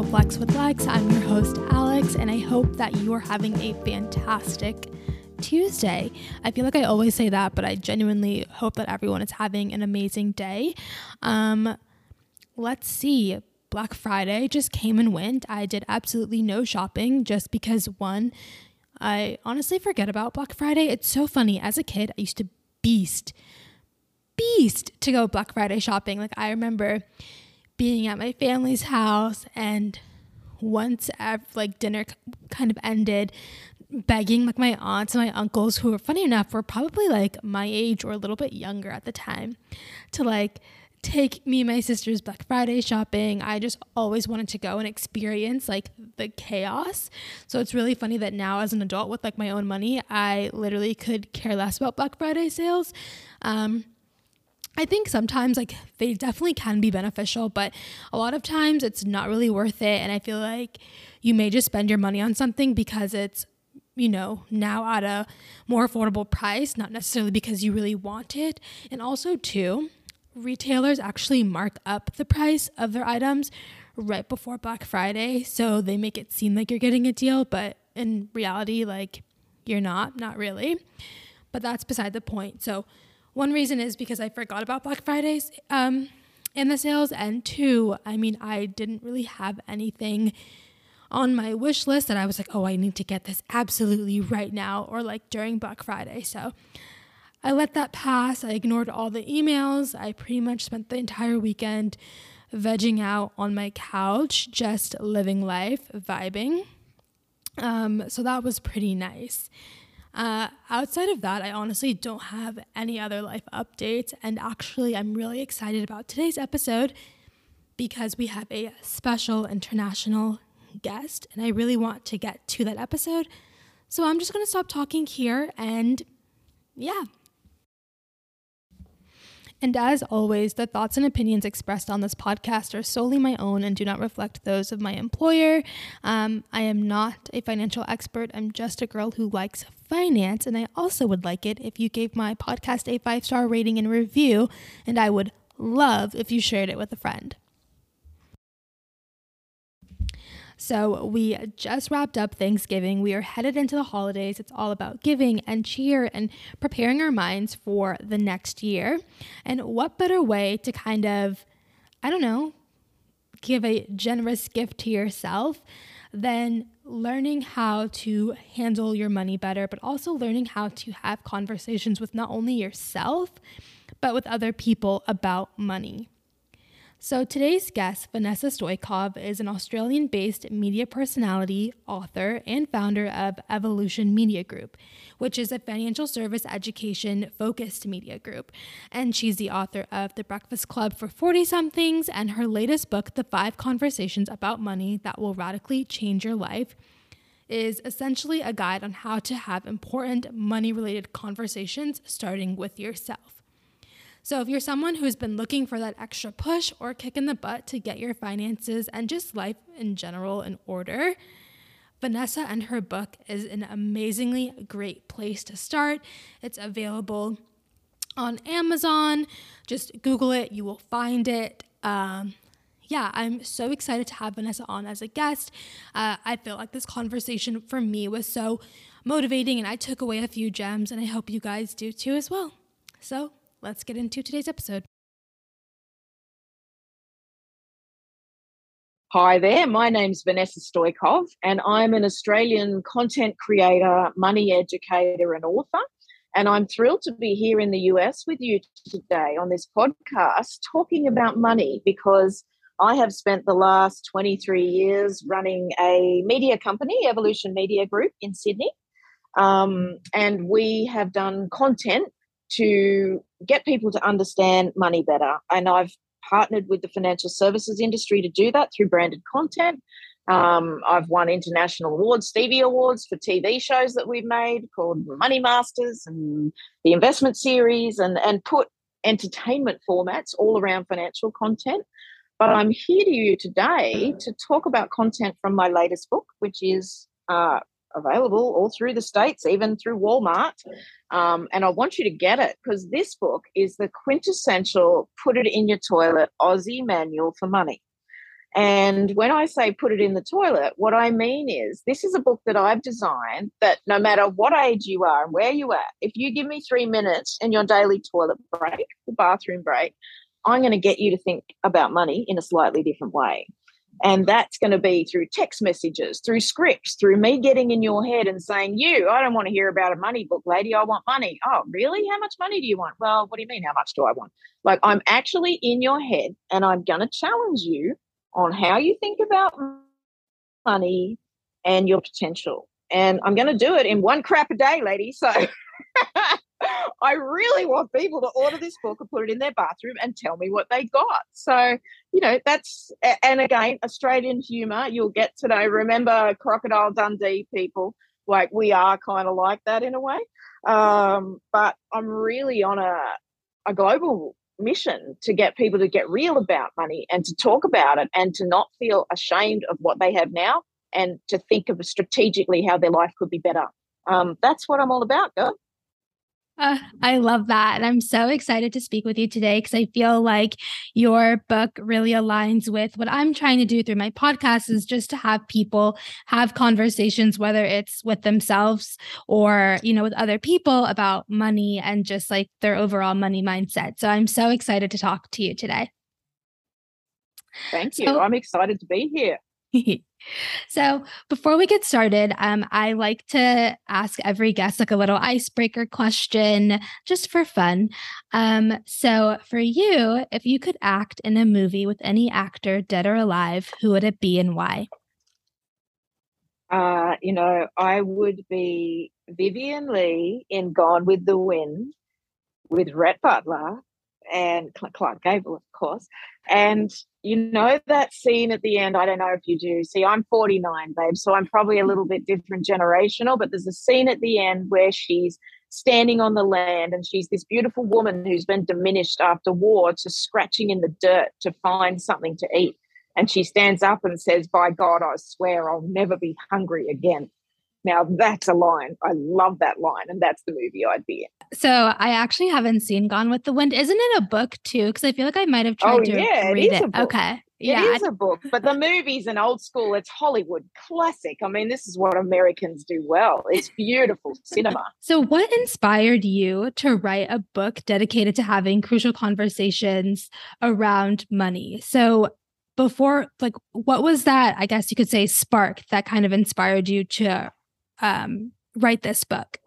Flex with Lex. I'm your host, Alex, and I hope that you are having a fantastic Tuesday. I feel like I always say that, but I genuinely hope that everyone is having an amazing day. Um, let's see. Black Friday just came and went. I did absolutely no shopping just because one, I honestly forget about Black Friday. It's so funny. As a kid, I used to beast, beast to go Black Friday shopping. Like I remember being at my family's house and once like dinner kind of ended begging like my aunts and my uncles who were funny enough were probably like my age or a little bit younger at the time to like take me and my sister's Black Friday shopping. I just always wanted to go and experience like the chaos. So it's really funny that now as an adult with like my own money, I literally could care less about Black Friday sales. Um, I think sometimes like they definitely can be beneficial, but a lot of times it's not really worth it. And I feel like you may just spend your money on something because it's, you know, now at a more affordable price, not necessarily because you really want it. And also, too, retailers actually mark up the price of their items right before Black Friday. So they make it seem like you're getting a deal, but in reality, like you're not, not really. But that's beside the point. So, one reason is because I forgot about Black Fridays um, in the sales, and two, I mean, I didn't really have anything on my wish list that I was like, oh, I need to get this absolutely right now, or like during Black Friday. So I let that pass. I ignored all the emails. I pretty much spent the entire weekend vegging out on my couch, just living life, vibing. Um, so that was pretty nice. Uh, outside of that, I honestly don't have any other life updates. And actually, I'm really excited about today's episode because we have a special international guest, and I really want to get to that episode. So I'm just going to stop talking here and yeah, and as always, the thoughts and opinions expressed on this podcast are solely my own and do not reflect those of my employer. Um, I am not a financial expert. I'm just a girl who likes finance. And I also would like it if you gave my podcast a five star rating and review. And I would love if you shared it with a friend. So, we just wrapped up Thanksgiving. We are headed into the holidays. It's all about giving and cheer and preparing our minds for the next year. And what better way to kind of, I don't know, give a generous gift to yourself than learning how to handle your money better, but also learning how to have conversations with not only yourself, but with other people about money. So today's guest, Vanessa Stoykov, is an Australian based media personality, author, and founder of Evolution Media Group, which is a financial service education focused media group. And she's the author of The Breakfast Club for 40 somethings and her latest book, The Five Conversations About Money That Will Radically Change Your Life. Is essentially a guide on how to have important money related conversations starting with yourself. So, if you're someone who's been looking for that extra push or kick in the butt to get your finances and just life in general in order, Vanessa and her book is an amazingly great place to start. It's available on Amazon. Just Google it, you will find it. Um, yeah, I'm so excited to have Vanessa on as a guest. Uh, I feel like this conversation for me was so motivating and I took away a few gems, and I hope you guys do too as well. So, let's get into today's episode. Hi there, my name's Vanessa Stoykov, and I'm an Australian content creator, money educator, and author. And I'm thrilled to be here in the US with you today on this podcast talking about money because I have spent the last 23 years running a media company, Evolution Media Group in Sydney. Um, and we have done content to get people to understand money better. And I've partnered with the financial services industry to do that through branded content. Um, I've won international awards, Stevie Awards for TV shows that we've made called Money Masters and the Investment Series, and, and put entertainment formats all around financial content. But I'm here to you today to talk about content from my latest book, which is uh, available all through the states, even through Walmart. Um, and I want you to get it because this book is the quintessential put it in your toilet Aussie manual for money. And when I say put it in the toilet, what I mean is this is a book that I've designed that no matter what age you are and where you are, if you give me three minutes in your daily toilet break, the bathroom break, I'm going to get you to think about money in a slightly different way. And that's going to be through text messages, through scripts, through me getting in your head and saying, You, I don't want to hear about a money book, lady. I want money. Oh, really? How much money do you want? Well, what do you mean? How much do I want? Like, I'm actually in your head and I'm going to challenge you on how you think about money and your potential. And I'm going to do it in one crap a day, lady. So I really want people to order this book and put it in their bathroom and tell me what they got. So, you know, that's, and again, Australian humor, you'll get to know. Remember Crocodile Dundee people? Like we are kind of like that in a way. Um, but I'm really on a, a global mission to get people to get real about money and to talk about it and to not feel ashamed of what they have now and to think of strategically how their life could be better. Um, that's what I'm all about, girl. Uh, I love that. And I'm so excited to speak with you today because I feel like your book really aligns with what I'm trying to do through my podcast is just to have people have conversations, whether it's with themselves or, you know, with other people about money and just like their overall money mindset. So I'm so excited to talk to you today. Thank you. So, I'm excited to be here. so before we get started, um, I like to ask every guest like a little icebreaker question just for fun. Um, so for you, if you could act in a movie with any actor, dead or alive, who would it be and why? Uh, you know, I would be Vivien Leigh in Gone with the Wind with Rhett Butler and Clark Gable, of course. And you know that scene at the end. I don't know if you do. See, I'm 49, babe, so I'm probably a little bit different generational. But there's a scene at the end where she's standing on the land and she's this beautiful woman who's been diminished after war, to scratching in the dirt to find something to eat. And she stands up and says, "By God, I swear I'll never be hungry again." Now that's a line. I love that line, and that's the movie I'd be in. So I actually haven't seen Gone with the Wind. Isn't it a book too? Because I feel like I might have tried oh, to yeah, read it. it. Okay. It yeah. is a book, but the movie's an old school. It's Hollywood classic. I mean, this is what Americans do well. It's beautiful cinema. So, what inspired you to write a book dedicated to having crucial conversations around money? So, before, like, what was that? I guess you could say spark that kind of inspired you to um, write this book?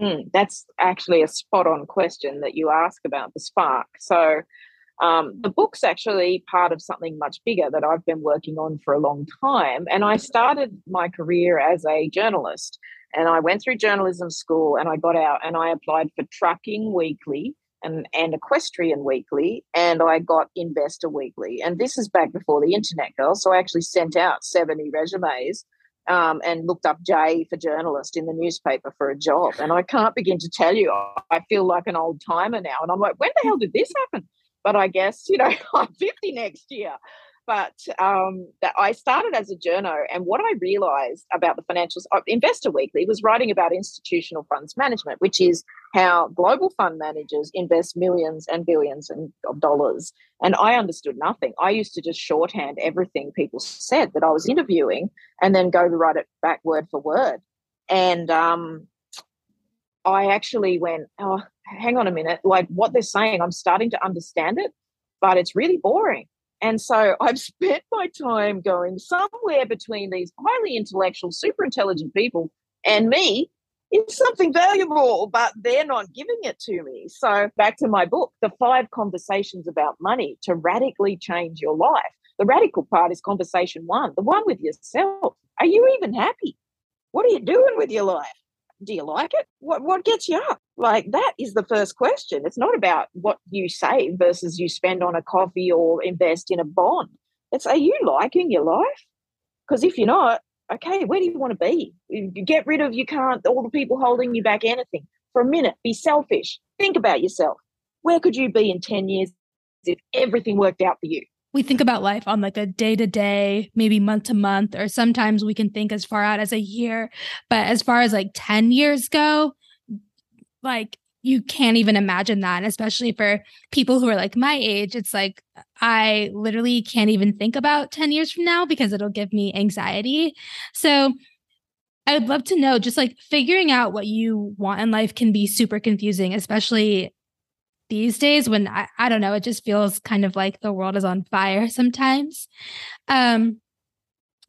Mm, that's actually a spot on question that you ask about the spark. So, um, the book's actually part of something much bigger that I've been working on for a long time. And I started my career as a journalist. And I went through journalism school and I got out and I applied for Trucking Weekly and, and Equestrian Weekly and I got Investor Weekly. And this is back before the internet, girl. So I actually sent out 70 resumes um, and looked up J for journalist in the newspaper for a job. And I can't begin to tell you, I feel like an old timer now. And I'm like, when the hell did this happen? But I guess, you know, I'm 50 next year. But um, that I started as a journo, and what I realized about the financials, uh, Investor Weekly was writing about institutional funds management, which is how global fund managers invest millions and billions of dollars. And I understood nothing. I used to just shorthand everything people said that I was interviewing, and then go to write it back word for word. And um, I actually went, oh, hang on a minute, like what they're saying, I'm starting to understand it, but it's really boring. And so I've spent my time going somewhere between these highly intellectual, super intelligent people and me is something valuable, but they're not giving it to me. So back to my book, The Five Conversations About Money to Radically Change Your Life. The radical part is conversation one, the one with yourself. Are you even happy? What are you doing with your life? do you like it? What what gets you up? Like that is the first question. It's not about what you save versus you spend on a coffee or invest in a bond. It's are you liking your life? Because if you're not, okay, where do you want to be? You get rid of you can't all the people holding you back anything. For a minute, be selfish. Think about yourself. Where could you be in 10 years if everything worked out for you? we think about life on like a day to day, maybe month to month, or sometimes we can think as far out as a year. But as far as like 10 years go, like you can't even imagine that. Especially for people who are like my age, it's like I literally can't even think about 10 years from now because it'll give me anxiety. So I would love to know just like figuring out what you want in life can be super confusing, especially these days when I, I don't know, it just feels kind of like the world is on fire sometimes. Um,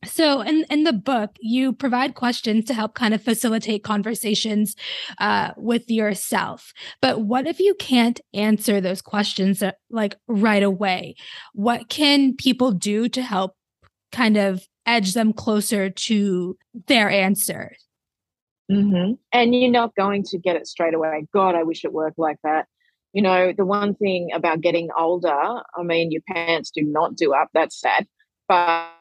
so in, in the book, you provide questions to help kind of facilitate conversations uh, with yourself. But what if you can't answer those questions uh, like right away? What can people do to help kind of edge them closer to their answer? Mm-hmm. And you're not going to get it straight away. God, I wish it worked like that. You know, the one thing about getting older, I mean, your pants do not do up. That's sad. But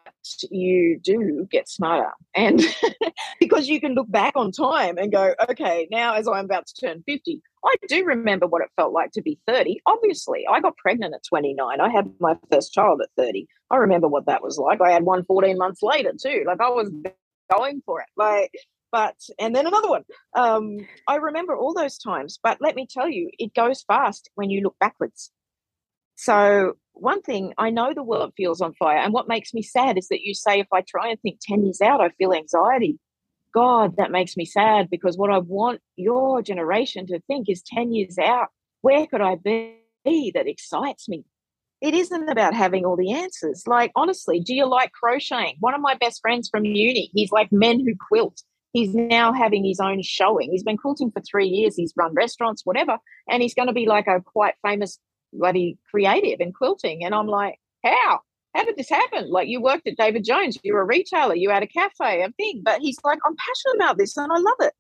you do get smarter. And because you can look back on time and go, okay, now as I'm about to turn 50, I do remember what it felt like to be 30. Obviously, I got pregnant at 29. I had my first child at 30. I remember what that was like. I had one 14 months later too. Like I was going for it. Like, but and then another one. Um, I remember all those times. But let me tell you, it goes fast when you look backwards. So one thing I know the world feels on fire, and what makes me sad is that you say if I try and think ten years out, I feel anxiety. God, that makes me sad because what I want your generation to think is 10 years out, where could I be that excites me? It isn't about having all the answers. Like, honestly, do you like crocheting? One of my best friends from uni, he's like men who quilt. He's now having his own showing. He's been quilting for three years. He's run restaurants, whatever. And he's going to be like a quite famous bloody creative in quilting. And I'm mm. like, how? How did this happen? Like you worked at David Jones, you're a retailer, you had a cafe, a thing. But he's like, I'm passionate about this and I love it.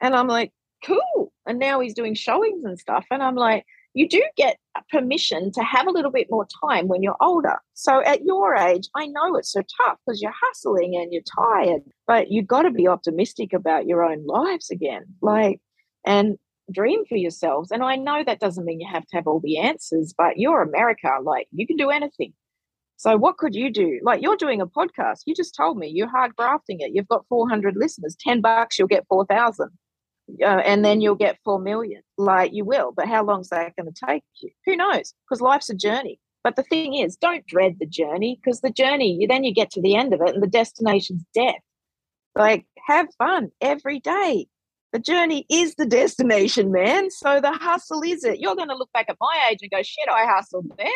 And I'm like, cool. And now he's doing showings and stuff. And I'm like, you do get permission to have a little bit more time when you're older. So at your age, I know it's so tough because you're hustling and you're tired, but you've got to be optimistic about your own lives again. Like, and dream for yourselves. And I know that doesn't mean you have to have all the answers, but you're America. Like, you can do anything. So, what could you do? Like, you're doing a podcast. You just told me you're hard grafting it. You've got 400 listeners. 10 bucks, you'll get 4,000. Uh, and then you'll get 4 million. Like, you will. But how long is that going to take you? Who knows? Because life's a journey. But the thing is, don't dread the journey because the journey, you, then you get to the end of it and the destination's death. Like, have fun every day. The journey is the destination, man. So the hustle is it. You're going to look back at my age and go, shit, I hustled there.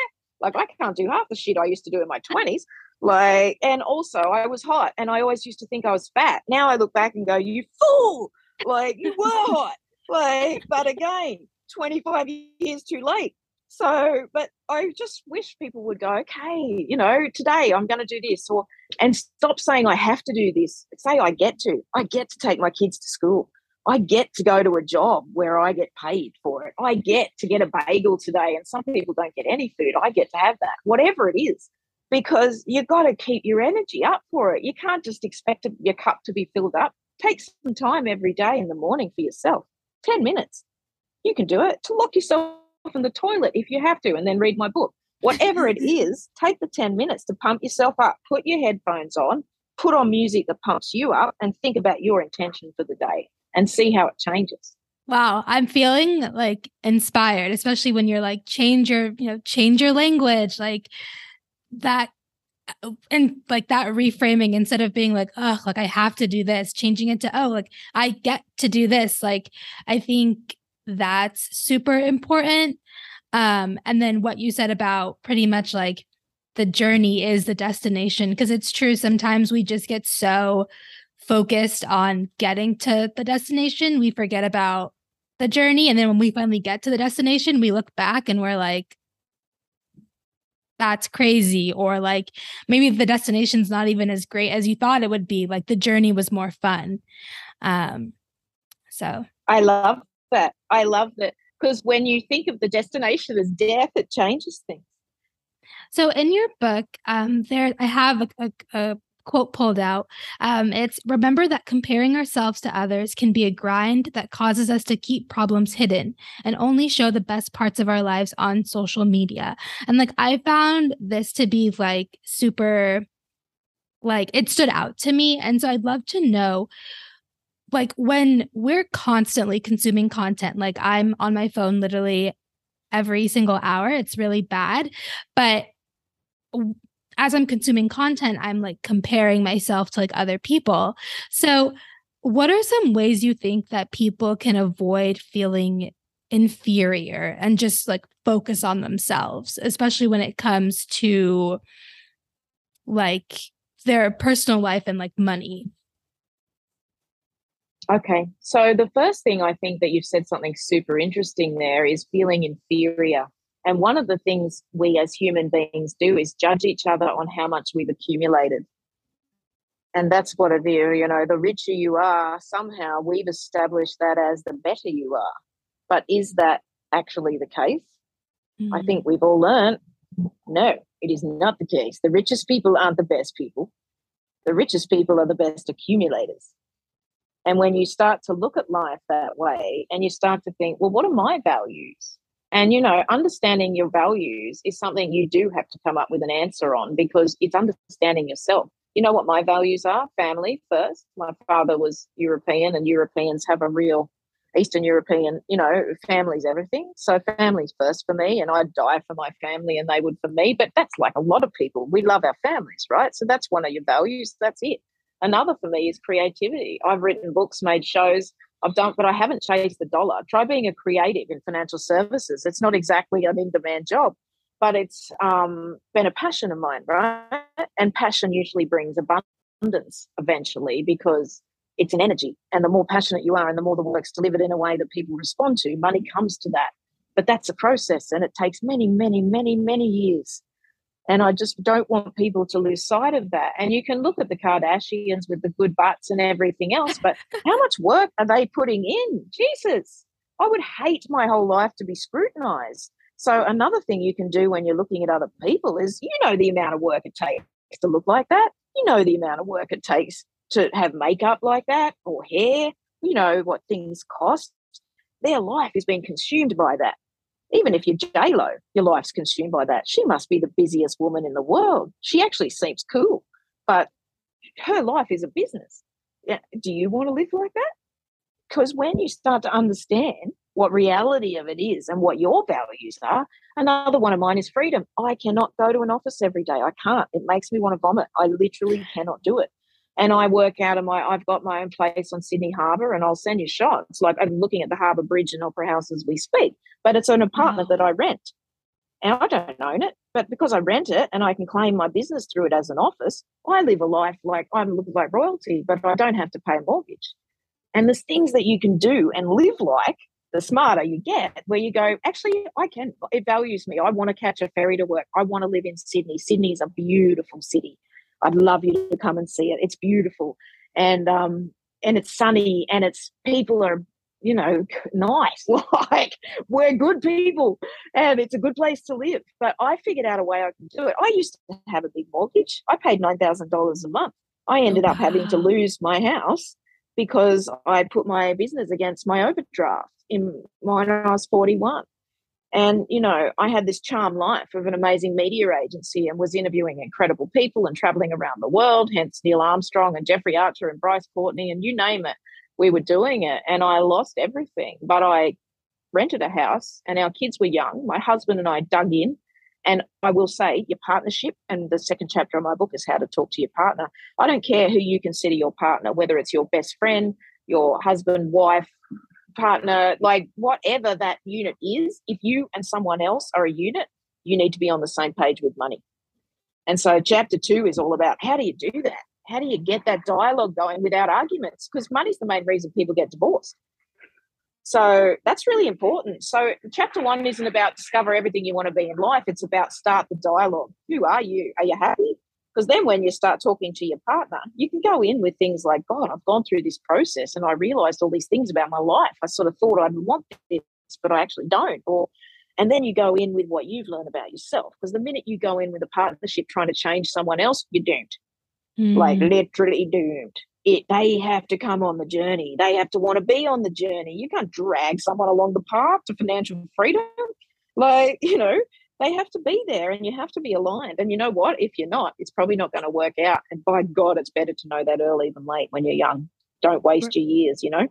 Like, I can't do half the shit I used to do in my 20s. Like, and also I was hot and I always used to think I was fat. Now I look back and go, you fool. Like, you were hot. Like, but again, 25 years too late. So, but I just wish people would go, okay, you know, today I'm going to do this, or and stop saying I have to do this. Say I get to. I get to take my kids to school. I get to go to a job where I get paid for it. I get to get a bagel today, and some people don't get any food. I get to have that, whatever it is, because you've got to keep your energy up for it. You can't just expect your cup to be filled up. Take some time every day in the morning for yourself 10 minutes. You can do it to lock yourself in the toilet if you have to, and then read my book. Whatever it is, take the 10 minutes to pump yourself up. Put your headphones on, put on music that pumps you up, and think about your intention for the day and see how it changes. Wow, I'm feeling like inspired, especially when you're like change your, you know, change your language, like that uh, and like that reframing instead of being like, oh, like I have to do this, changing it to, oh, like I get to do this. Like I think that's super important. Um, and then what you said about pretty much like the journey is the destination, because it's true. Sometimes we just get so focused on getting to the destination, we forget about the journey. And then when we finally get to the destination, we look back and we're like, that's crazy. Or like maybe the destination's not even as great as you thought it would be. Like the journey was more fun. Um, so I love that. I love that. Because when you think of the destination as death, it changes things. So in your book, um, there I have a, a, a quote pulled out. Um, it's remember that comparing ourselves to others can be a grind that causes us to keep problems hidden and only show the best parts of our lives on social media. And like I found this to be like super, like it stood out to me. And so I'd love to know like when we're constantly consuming content, like I'm on my phone literally every single hour, it's really bad. But as I'm consuming content, I'm like comparing myself to like other people. So, what are some ways you think that people can avoid feeling inferior and just like focus on themselves, especially when it comes to like their personal life and like money? Okay. So the first thing I think that you've said something super interesting there is feeling inferior. And one of the things we as human beings do is judge each other on how much we've accumulated. And that's what it is, you know, the richer you are, somehow we've established that as the better you are. But is that actually the case? Mm-hmm. I think we've all learned no, it is not the case. The richest people aren't the best people. The richest people are the best accumulators. And when you start to look at life that way and you start to think, well, what are my values? And, you know, understanding your values is something you do have to come up with an answer on because it's understanding yourself. You know what my values are? Family first. My father was European, and Europeans have a real Eastern European, you know, family's everything. So family's first for me, and I'd die for my family and they would for me. But that's like a lot of people. We love our families, right? So that's one of your values. That's it. Another for me is creativity. I've written books, made shows, I've done, but I haven't chased the dollar. Try being a creative in financial services. It's not exactly an in demand job, but it's um, been a passion of mine, right? And passion usually brings abundance eventually because it's an energy. And the more passionate you are and the more the work's delivered in a way that people respond to, money comes to that. But that's a process and it takes many, many, many, many years and I just don't want people to lose sight of that. And you can look at the Kardashians with the good butts and everything else, but how much work are they putting in? Jesus, I would hate my whole life to be scrutinized. So, another thing you can do when you're looking at other people is you know the amount of work it takes to look like that. You know the amount of work it takes to have makeup like that or hair. You know what things cost. Their life is being consumed by that even if you're J Lo, your life's consumed by that. She must be the busiest woman in the world. She actually seems cool, but her life is a business. Do you want to live like that? Because when you start to understand what reality of it is and what your values are, another one of mine is freedom. I cannot go to an office every day. I can't. It makes me want to vomit. I literally cannot do it and I work out of my I've got my own place on Sydney Harbour and I'll send you shots. Like I'm looking at the Harbour Bridge and Opera House as we speak. But it's an apartment wow. that I rent. And I don't own it, but because I rent it and I can claim my business through it as an office, I live a life like I'm looking like royalty, but I don't have to pay a mortgage. And there's things that you can do and live like the smarter you get, where you go, actually, I can, it values me. I want to catch a ferry to work. I want to live in Sydney. Sydney is a beautiful city. I'd love you to come and see it. It's beautiful, and um, and it's sunny, and it's people are you know nice. like we're good people, and it's a good place to live. But I figured out a way I can do it. I used to have a big mortgage. I paid nine thousand dollars a month. I ended up having to lose my house because I put my business against my overdraft in when I was 41. And, you know, I had this charm life of an amazing media agency and was interviewing incredible people and traveling around the world, hence Neil Armstrong and Jeffrey Archer and Bryce Courtenay and you name it. We were doing it and I lost everything. But I rented a house and our kids were young. My husband and I dug in. And I will say, your partnership, and the second chapter of my book is how to talk to your partner. I don't care who you consider your partner, whether it's your best friend, your husband, wife, partner, like whatever that unit is, if you and someone else are a unit, you need to be on the same page with money. And so, chapter two is all about how do you do that? How do you get that dialogue going without arguments? Because money's the main reason people get divorced. So that's really important. So chapter one isn't about discover everything you want to be in life. It's about start the dialogue. Who are you? Are you happy? Because then when you start talking to your partner, you can go in with things like, God, I've gone through this process and I realized all these things about my life. I sort of thought I'd want this, but I actually don't. Or and then you go in with what you've learned about yourself. Because the minute you go in with a partnership trying to change someone else, you're doomed. Mm. Like literally doomed. It they have to come on the journey. They have to want to be on the journey. You can't drag someone along the path to financial freedom. Like, you know, they have to be there and you have to be aligned. And you know what? If you're not, it's probably not going to work out. And by God, it's better to know that early than late when you're young. don't waste your years, you know?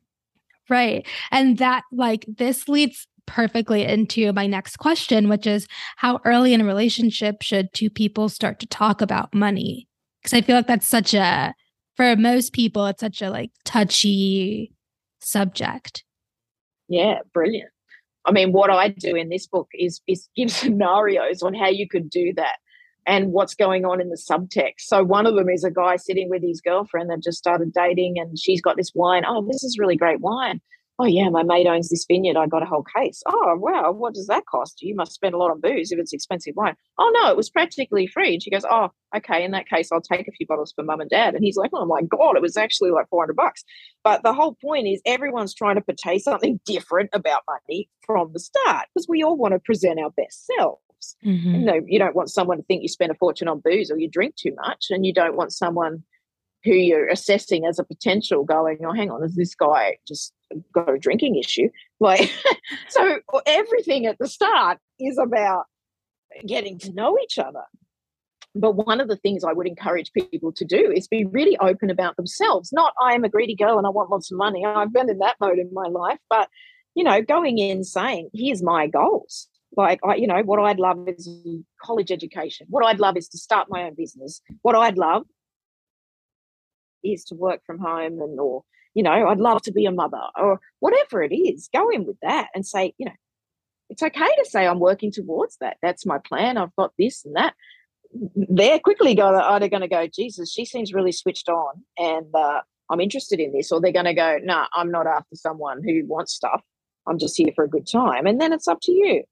Right. And that, like, this leads perfectly into my next question, which is how early in a relationship should two people start to talk about money? Because I feel like that's such a, for most people, it's such a like touchy subject. Yeah, brilliant. I mean, what I do in this book is is give scenarios on how you could do that and what's going on in the subtext. So one of them is a guy sitting with his girlfriend that just started dating and she's got this wine. Oh, this is really great wine. Oh yeah, my mate owns this vineyard. I got a whole case. Oh wow, what does that cost? You must spend a lot on booze if it's expensive wine. Oh no, it was practically free. And she goes, Oh, okay, in that case, I'll take a few bottles for mum and dad. And he's like, Oh my god, it was actually like four hundred bucks. But the whole point is everyone's trying to portray something different about money from the start because we all want to present our best selves. Mm-hmm. You know, you don't want someone to think you spend a fortune on booze or you drink too much, and you don't want someone who you're assessing as a potential going, oh, hang on, is this guy just got a drinking issue? Like, so everything at the start is about getting to know each other. But one of the things I would encourage people to do is be really open about themselves. Not, I am a greedy girl and I want lots of money. I've been in that mode in my life, but you know, going in saying, here's my goals. Like, I, you know, what I'd love is college education. What I'd love is to start my own business. What I'd love is to work from home and, or, you know, I'd love to be a mother or whatever it is. Go in with that and say, you know, it's okay to say I'm working towards that. That's my plan. I've got this and that. They're quickly going, they going to go, Jesus, she seems really switched on and uh, I'm interested in this. Or they're going to go, no, nah, I'm not after someone who wants stuff. I'm just here for a good time. And then it's up to you.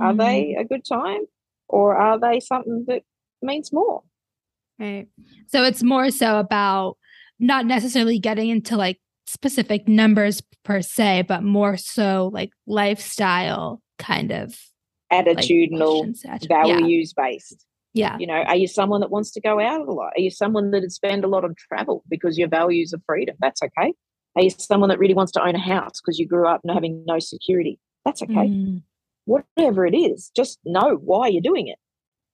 Are mm. they a good time or are they something that means more? Right. So it's more so about not necessarily getting into like specific numbers per se, but more so like lifestyle kind of attitudinal, like values yeah. based. Yeah. You know, are you someone that wants to go out a lot? Are you someone that would spend a lot on travel because your values are freedom? That's okay. Are you someone that really wants to own a house because you grew up having no security? That's okay. Mm whatever it is, just know why you're doing it.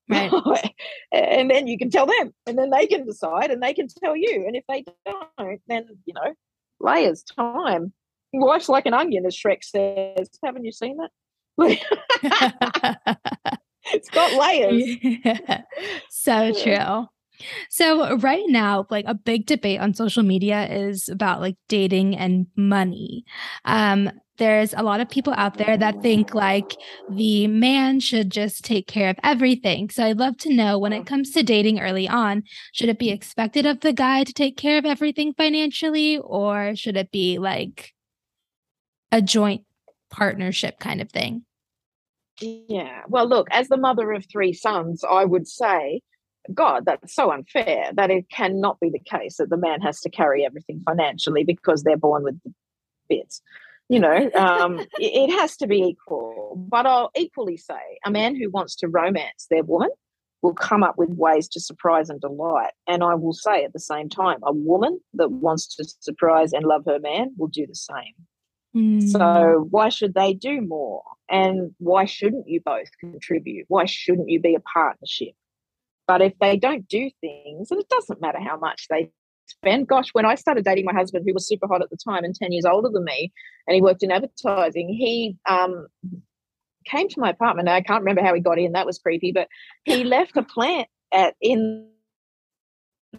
Right. and then you can tell them, and then they can decide and they can tell you. And if they don't, then, you know, layers, time. Life's like an onion, as Shrek says. Haven't you seen that? it's got layers. Yeah. So true. So right now, like a big debate on social media is about like dating and money. Um, there's a lot of people out there that think like the man should just take care of everything. So I'd love to know when it comes to dating early on, should it be expected of the guy to take care of everything financially, or should it be like a joint partnership kind of thing? Yeah. Well, look, as the mother of three sons, I would say God, that's so unfair that it cannot be the case that the man has to carry everything financially because they're born with the bits. You know, um, it, has to be equal. But I'll equally say a man who wants to romance their woman will come up with ways to surprise and delight. And I will say at the same time, a woman that wants to surprise and love her man will do the same. Mm. So why should they do more? And why shouldn't you both contribute? Why shouldn't you be a partnership? But if they don't do things, and it doesn't matter how much they spend. Gosh, when I started dating my husband, who was super hot at the time and 10 years older than me, and he worked in advertising, he um, came to my apartment. I can't remember how he got in. That was creepy. But he left a plant at in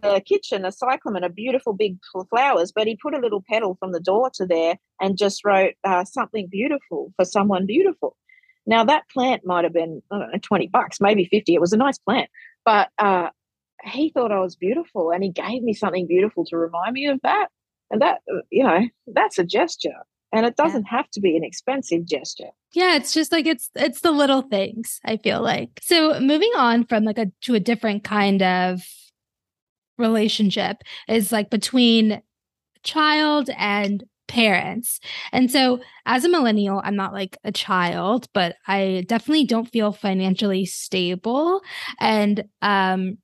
the kitchen, a cyclamen, a beautiful big flowers, but he put a little petal from the door to there and just wrote uh, something beautiful for someone beautiful. Now that plant might have been know, 20 bucks, maybe 50. It was a nice plant. But uh, he thought I was beautiful and he gave me something beautiful to remind me of that. And that, uh, you know, that's a gesture. And it doesn't yeah. have to be an expensive gesture. Yeah, it's just like it's it's the little things, I feel like. So moving on from like a to a different kind of relationship is like between child and parents. And so, as a millennial, I'm not like a child, but I definitely don't feel financially stable. And, um,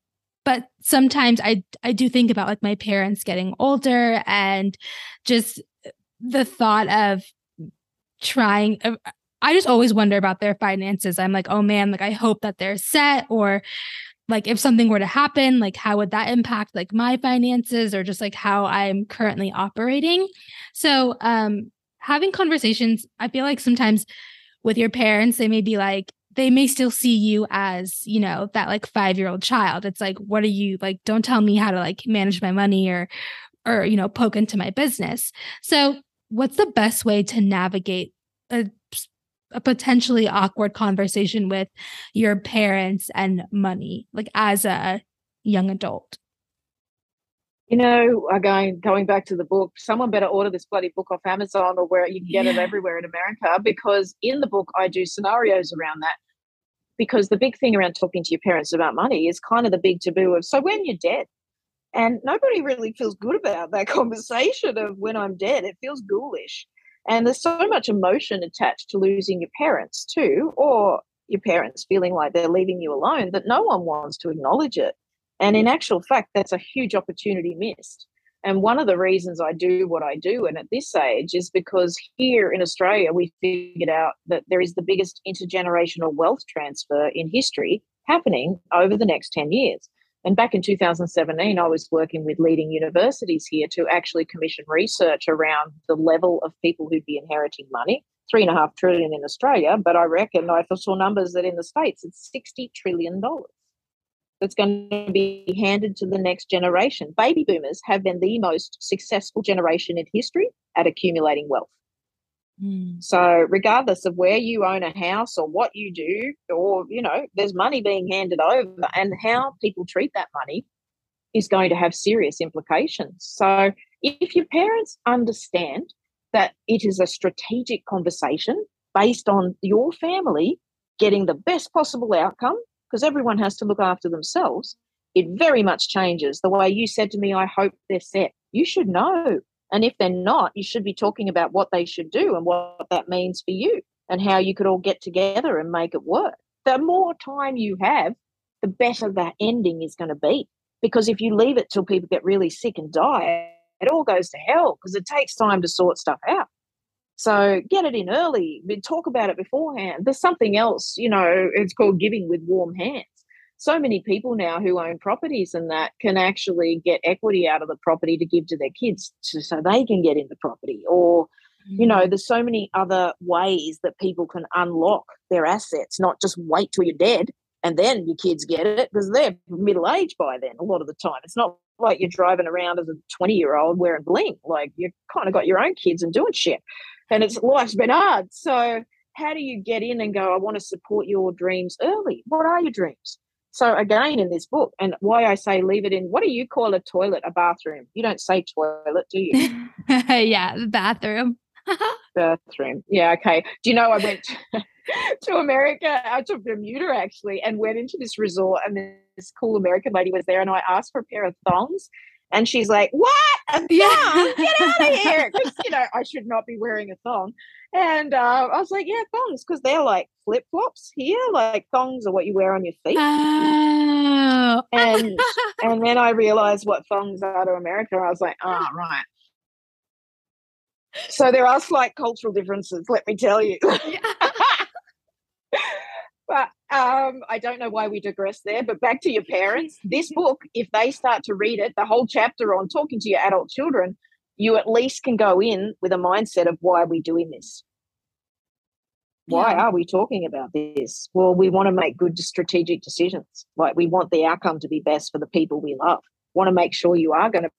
but sometimes I I do think about like my parents getting older and just the thought of trying uh, I just always wonder about their finances. I'm like, "Oh man, like I hope that they're set or like if something were to happen like how would that impact like my finances or just like how i'm currently operating so um having conversations i feel like sometimes with your parents they may be like they may still see you as you know that like five year old child it's like what are you like don't tell me how to like manage my money or or you know poke into my business so what's the best way to navigate a a potentially awkward conversation with your parents and money, like as a young adult? You know, again, going back to the book, someone better order this bloody book off Amazon or where you can get yeah. it everywhere in America because in the book I do scenarios around that. Because the big thing around talking to your parents about money is kind of the big taboo of so when you're dead. And nobody really feels good about that conversation of when I'm dead. It feels ghoulish. And there's so much emotion attached to losing your parents too, or your parents feeling like they're leaving you alone that no one wants to acknowledge it. And in actual fact, that's a huge opportunity missed. And one of the reasons I do what I do, and at this age, is because here in Australia, we figured out that there is the biggest intergenerational wealth transfer in history happening over the next 10 years. And back in 2017, I was working with leading universities here to actually commission research around the level of people who'd be inheriting money. Three and a half trillion in Australia, but I reckon I saw numbers that in the States it's $60 trillion that's going to be handed to the next generation. Baby boomers have been the most successful generation in history at accumulating wealth. Mm. So, regardless of where you own a house or what you do, or, you know, there's money being handed over, and how people treat that money is going to have serious implications. So, if your parents understand that it is a strategic conversation based on your family getting the best possible outcome, because everyone has to look after themselves, it very much changes the way you said to me, I hope they're set. You should know and if they're not, you should be talking about what they should do and what that means for you and how you could all get together and make it work. The more time you have, the better that ending is going to be. Because if you leave it till people get really sick and die, it all goes to hell because it takes time to sort stuff out. So get it in early, talk about it beforehand. There's something else, you know, it's called giving with warm hands so many people now who own properties and that can actually get equity out of the property to give to their kids to, so they can get into property or you know mm. there's so many other ways that people can unlock their assets not just wait till you're dead and then your kids get it because they're middle aged by then a lot of the time it's not like you're driving around as a 20 year old wearing bling like you kind of got your own kids and doing shit and it's life's been hard so how do you get in and go i want to support your dreams early what are your dreams so again, in this book, and why I say leave it in. What do you call a toilet? A bathroom? You don't say toilet, do you? yeah, bathroom. bathroom. Yeah. Okay. Do you know I went to, America, out to Bermuda actually, and went into this resort, and this cool American lady was there, and I asked for a pair of thongs, and she's like, "What? A thong? Yeah. Get out of here!" Because you know I should not be wearing a thong. And uh, I was like, "Yeah, thongs," because they're like flip flops here. Like thongs are what you wear on your feet. Oh. And and then I realized what thongs are to America. I was like, "Oh, right." So there are slight cultural differences. Let me tell you. but um, I don't know why we digress there, but back to your parents. This book, if they start to read it, the whole chapter on talking to your adult children, you at least can go in with a mindset of why are we doing this? Why yeah. are we talking about this? Well, we want to make good strategic decisions. Like we want the outcome to be best for the people we love. Want to make sure you are going to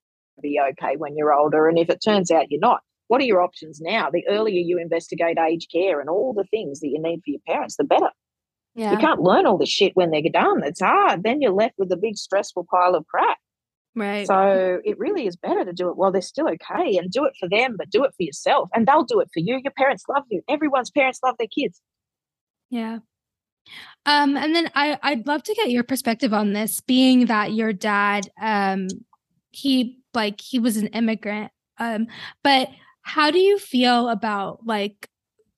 be okay when you're older. And if it turns out you're not, what are your options now? The earlier you investigate aged care and all the things that you need for your parents, the better. Yeah. You can't learn all the shit when they're done. It's hard. Then you're left with a big stressful pile of crap. Right. So it really is better to do it while they're still okay and do it for them, but do it for yourself. And they'll do it for you. Your parents love you. Everyone's parents love their kids. Yeah. Um, and then I, I'd love to get your perspective on this, being that your dad, um, he like he was an immigrant. Um, but how do you feel about like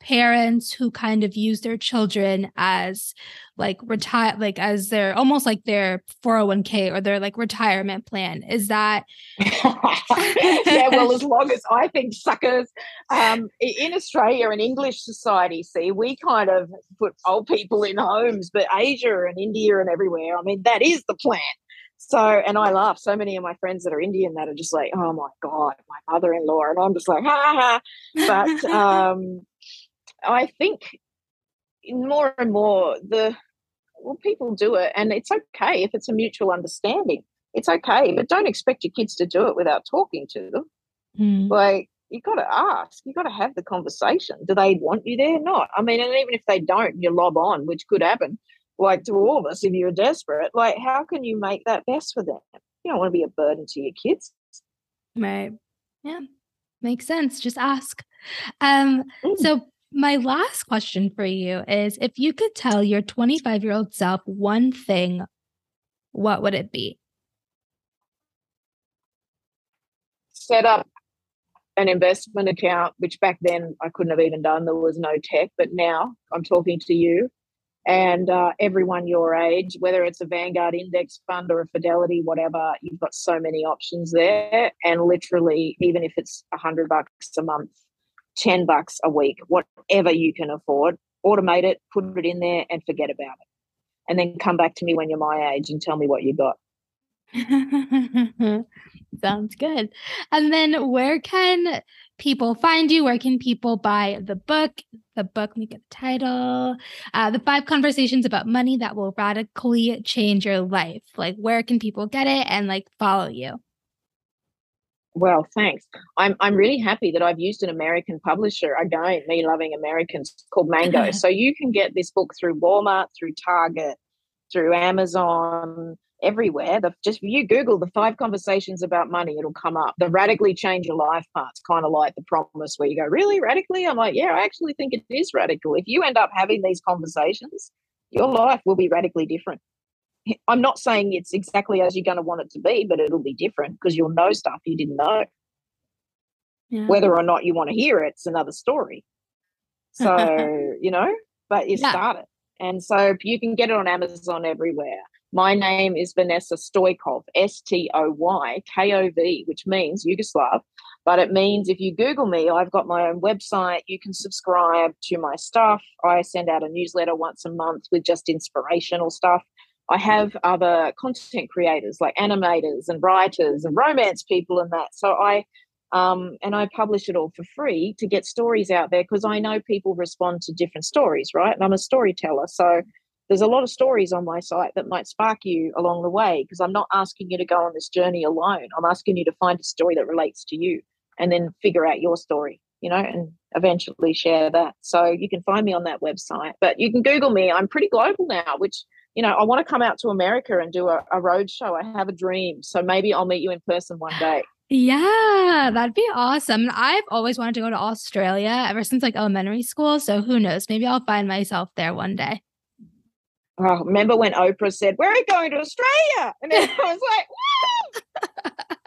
parents who kind of use their children as like retire like as their almost like their 401k or their like retirement plan is that yeah well as long as i think suckers um, in australia and english society see we kind of put old people in homes but asia and india and everywhere i mean that is the plan so, and I laugh. So many of my friends that are Indian that are just like, "Oh my god, my mother-in-law," and I'm just like, "Ha ha ha." But um, I think more and more the well, people do it, and it's okay if it's a mutual understanding. It's okay, but don't expect your kids to do it without talking to them. Mm. Like you got to ask, you got to have the conversation. Do they want you there? Not. I mean, and even if they don't, you lob on, which could happen like to all of us if you're desperate like how can you make that best for them you don't want to be a burden to your kids right yeah makes sense just ask um mm. so my last question for you is if you could tell your 25 year old self one thing what would it be set up an investment account which back then i couldn't have even done there was no tech but now i'm talking to you and uh, everyone your age, whether it's a Vanguard index fund or a Fidelity, whatever, you've got so many options there. And literally, even if it's a hundred bucks a month, ten bucks a week, whatever you can afford, automate it, put it in there, and forget about it. And then come back to me when you're my age and tell me what you got. Sounds good. And then where can people find you? Where can people buy the book? The book, let me get the title. Uh, the five conversations about money that will radically change your life. Like, where can people get it and like follow you? Well, thanks. I'm I'm really happy that I've used an American publisher. Again, me loving Americans called Mango. so you can get this book through Walmart, through Target, through Amazon, everywhere. The, just you Google the five conversations about money, it'll come up. The radically change your life part's kind of like the promise where you go, really radically? I'm like, yeah, I actually think it is radical. If you end up having these conversations, your life will be radically different. I'm not saying it's exactly as you're going to want it to be, but it'll be different because you'll know stuff you didn't know. Yeah. Whether or not you want to hear it, it's another story. So, you know, but you yeah. start it. And so you can get it on Amazon everywhere. My name is Vanessa Stoykov, S T O Y K O V, which means Yugoslav. But it means if you Google me, I've got my own website. You can subscribe to my stuff. I send out a newsletter once a month with just inspirational stuff. I have other content creators like animators and writers and romance people and that. So I um, and I publish it all for free to get stories out there because I know people respond to different stories, right? And I'm a storyteller. So there's a lot of stories on my site that might spark you along the way because I'm not asking you to go on this journey alone. I'm asking you to find a story that relates to you and then figure out your story, you know, and eventually share that. So you can find me on that website, but you can Google me. I'm pretty global now, which, you know, I want to come out to America and do a, a road show. I have a dream. So maybe I'll meet you in person one day. Yeah, that'd be awesome. I've always wanted to go to Australia ever since like elementary school. So who knows? Maybe I'll find myself there one day. Oh, remember when Oprah said, We're going to Australia? And everyone was like, Woo!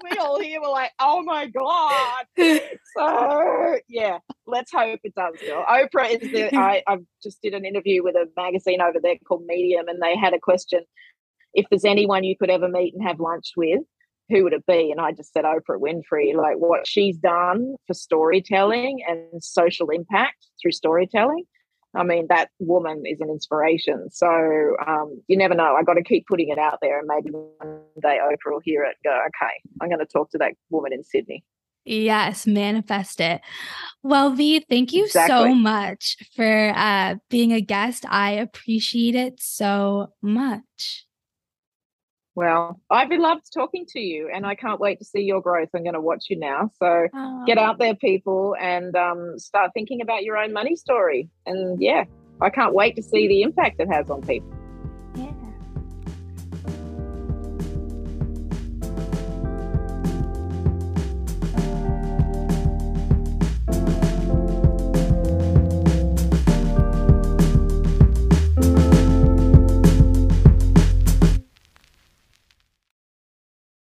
We all here were like, Oh my God. So, yeah, let's hope it does, girl. Oprah is the, I, I just did an interview with a magazine over there called Medium, and they had a question if there's anyone you could ever meet and have lunch with, who would it be? And I just said Oprah Winfrey, like what she's done for storytelling and social impact through storytelling I mean, that woman is an inspiration. So um, you never know. I got to keep putting it out there, and maybe one day Oprah will hear it. go, okay, I'm going to talk to that woman in Sydney. Yes, manifest it. Well, V, thank you exactly. so much for uh, being a guest. I appreciate it so much. Well, I've loved talking to you and I can't wait to see your growth. I'm going to watch you now. So oh. get out there, people, and um, start thinking about your own money story. And yeah, I can't wait to see the impact it has on people.